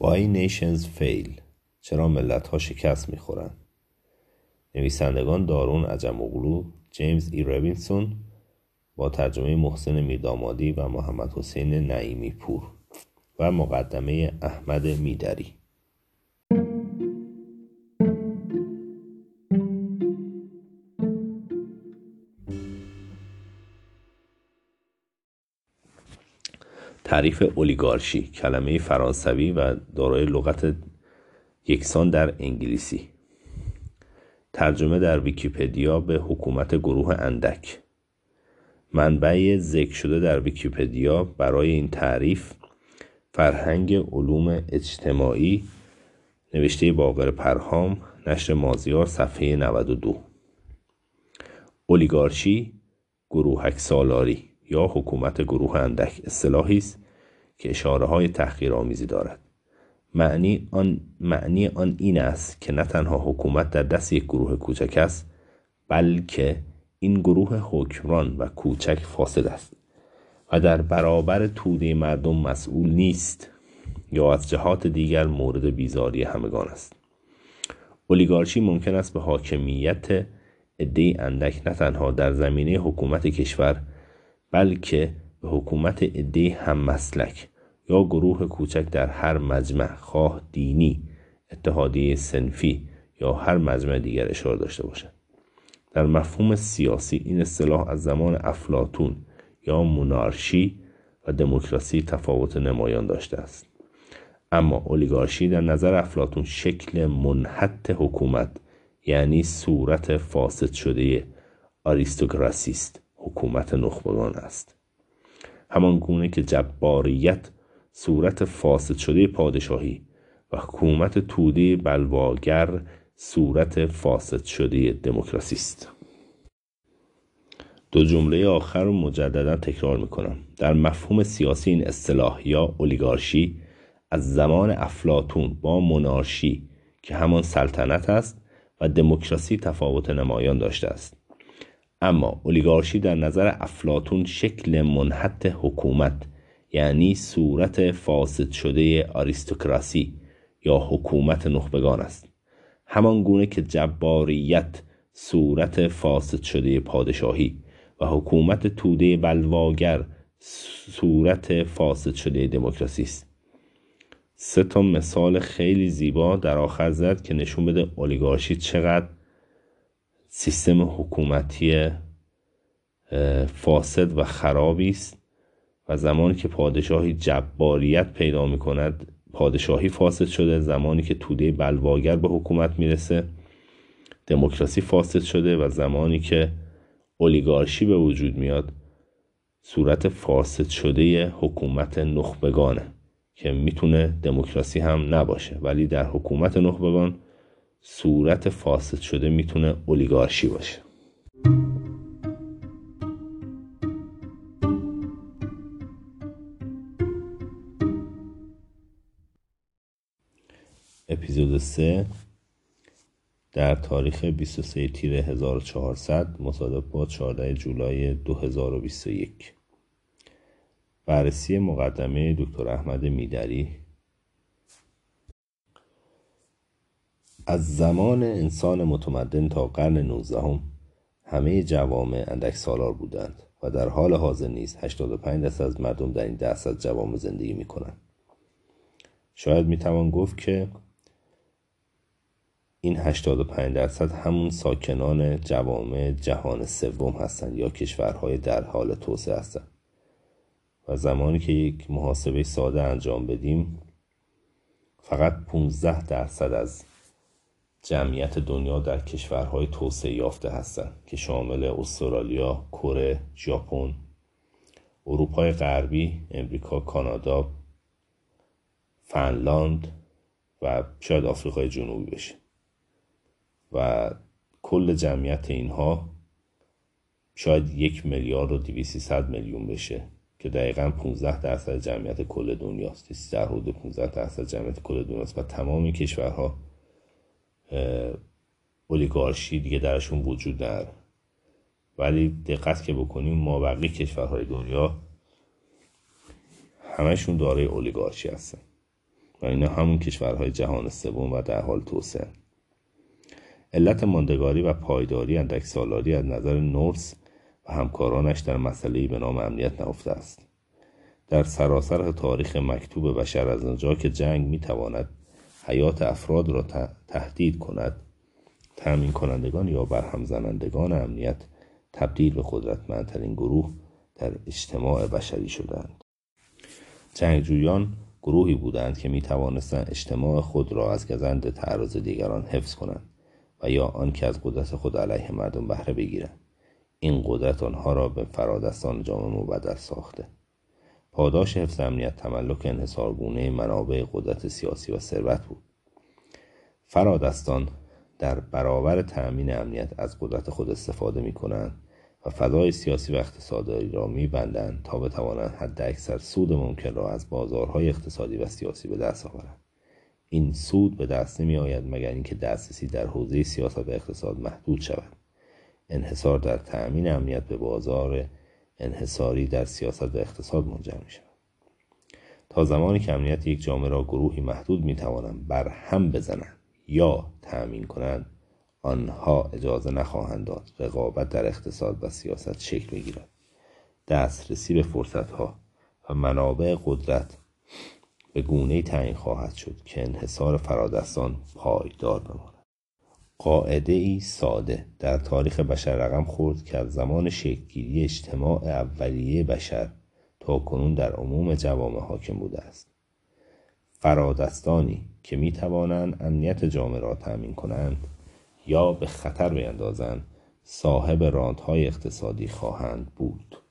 Why nations fail? چرا ملت ها شکست می‌خورند؟ نویسندگان دارون عجم اغلو جیمز ای روینسون با ترجمه محسن میردامادی و محمد حسین نعیمی پور و مقدمه احمد میدری. تعریف اولیگارشی کلمه فرانسوی و دارای لغت یکسان در انگلیسی. ترجمه در ویکیپدیا به حکومت گروه اندک. منبع ذکر شده در ویکیپدیا برای این تعریف فرهنگ علوم اجتماعی نوشته باقر پرهام نشر مازیار صفحه 92 اولیگارشی گروهک سالاری یا حکومت گروه اندک. اصطلاحی است که اشاره های تحقیر آمیزی دارد. معنی آن, معنی آن این است که نه تنها حکومت در دست یک گروه کوچک است بلکه این گروه حکمران و کوچک فاسد است و در برابر توده مردم مسئول نیست یا از جهات دیگر مورد بیزاری همگان است. اولیگارشی ممکن است به حاکمیت عده اندک نه تنها در زمینه حکومت کشور بلکه به حکومت عده هم مسلک یا گروه کوچک در هر مجمع خواه دینی اتحادیه سنفی یا هر مجمع دیگر اشاره داشته باشد. در مفهوم سیاسی این اصطلاح از زمان افلاتون یا مونارشی و دموکراسی تفاوت نمایان داشته است. اما اولیگارشی در نظر افلاتون شکل منحت حکومت یعنی صورت فاسد شده آریستوکراسی است حکومت نخبگان است. همان گونه که جباریت صورت فاسد شده پادشاهی و حکومت توده بلواگر صورت فاسد شده دموکراسی است. دو جمله آخر رو مجددا تکرار می‌کنم. در مفهوم سیاسی این اصطلاح یا اولیگارشی از زمان افلاتون با منارشی که همان سلطنت است و دموکراسی تفاوت نمایان داشته است. اما اولیگارشی در نظر افلاتون شکل منحت حکومت یعنی صورت فاسد شده آریستوکراسی یا حکومت نخبگان است. همان گونه که جباریت صورت فاسد شده پادشاهی و حکومت توده بلواگر صورت فاسد شده دموکراسی است. سه تا مثال خیلی زیبا در آخر زد که نشون بده اولیگارشی چقدر سیستم حکومتی فاسد و خرابی است و زمانی که پادشاهی جباریت پیدا می کند پادشاهی فاسد شده. زمانی که توده بلواگر به حکومت می‌رسه دموکراسی فاسد شده و زمانی که اولیگارشی به وجود میاد صورت فاسد شده حکومت نخبگانه که می‌تونه دموکراسی هم نباشه. ولی در حکومت نخبگان صورت فاسد شده می‌تونه اولیگارشی باشه. اپیزود 3 در تاریخ 23 تیر 1400 مصادف با 14 جولای 2021 بررسی مقدمه دکتر احمد میدری از زمان انسان متمدن تا قرن 19 همه جوامع اندک سالار بودند و در حال حاضر نیز 85 درصد از مردم در این درصد جوامع زندگی می کنند. شاید می توان گفت که این 85 درصد همون ساکنان جوامع جهان سوم هستند یا کشورهای در حال توسعه هستند و زمانی که یک محاسبه ساده انجام بدیم فقط 15 درصد از جمعیت دنیا در کشورهای توسعه یافته هستند که شامل استرالیا، کره، ژاپن، اروپای غربی، امریکا، کانادا، فنلاند و شاید آفریقای جنوبی بشه. و کل جمعیت اینها شاید یک میلیارد و صد میلیون بشه که دقیقا 15 درصد جمعیت کل دنیاست. در حدود 15 درصد جمعیت کل دنیاست و تمام این کشورها اولیگارشی دیگه درشون وجود نداره. ولی دقت که بکنیم ما بقیه کشورهای دنیا همشون دارای اولیگارشی هستن. و اینا همون کشورهای جهان سوم و در حال توسعه. علت ماندگاری و پایداری اندک سالاری از نظر نورس و همکارانش در مسئله به نام امنیت نهفته است. در سراسر تاریخ مکتوب بشر از آنجا که جنگ می‌تواند حیات افراد را تهدید کند. تأمین کنندگان یا برهم زنندگان امنیت تبدیل به قدرتمندترین گروه در اجتماع بشری شدند. جنگجویان گروهی بودند که می توانستند اجتماع خود را از گزند تعرض دیگران حفظ کنند و یا آنکه از قدرت خود علیه مردم بهره بگیرند. این قدرت آنها را به فرادستان جامعه مبدل ساخته. پاداش حفظ امنیت تملک انحصارگونه منابع قدرت سیاسی و ثروت بود. فرادستان در برابر تأمین امنیت از قدرت خود استفاده می کنند و فضای سیاسی و اقتصادی را می بندند تا بتوانند حد اکثر سود ممکن را از بازارهای اقتصادی و سیاسی به دست آورند. این سود به دست نمی آید مگر اینکه دسترسی در حوزه سیاست و اقتصاد محدود شود. انحصار در تأمین امنیت به بازار انحصاری در سیاست و اقتصاد منجر می شود. تا زمانی که امنیت یک جامعه را گروهی محدود می توانند بر هم بزنند یا تأمین کنند آنها اجازه نخواهند داد رقابت در اقتصاد و سیاست شکل بگیرد. دسترسی به فرصتها و منابع قدرت به گونه تعیین خواهد شد که انحصار فرادستان پایدار بماند. قاعده ای ساده. در تاریخ بشر رقم خورد که از زمان شکلگیری اجتماع اولیه بشر تا کنون در عموم جوامع حاکم بوده است. فرادستانی که می توانند امنیت جامعه را تأمین کنند یا به خطر بیندازند صاحب راندهای اقتصادی خواهند بود.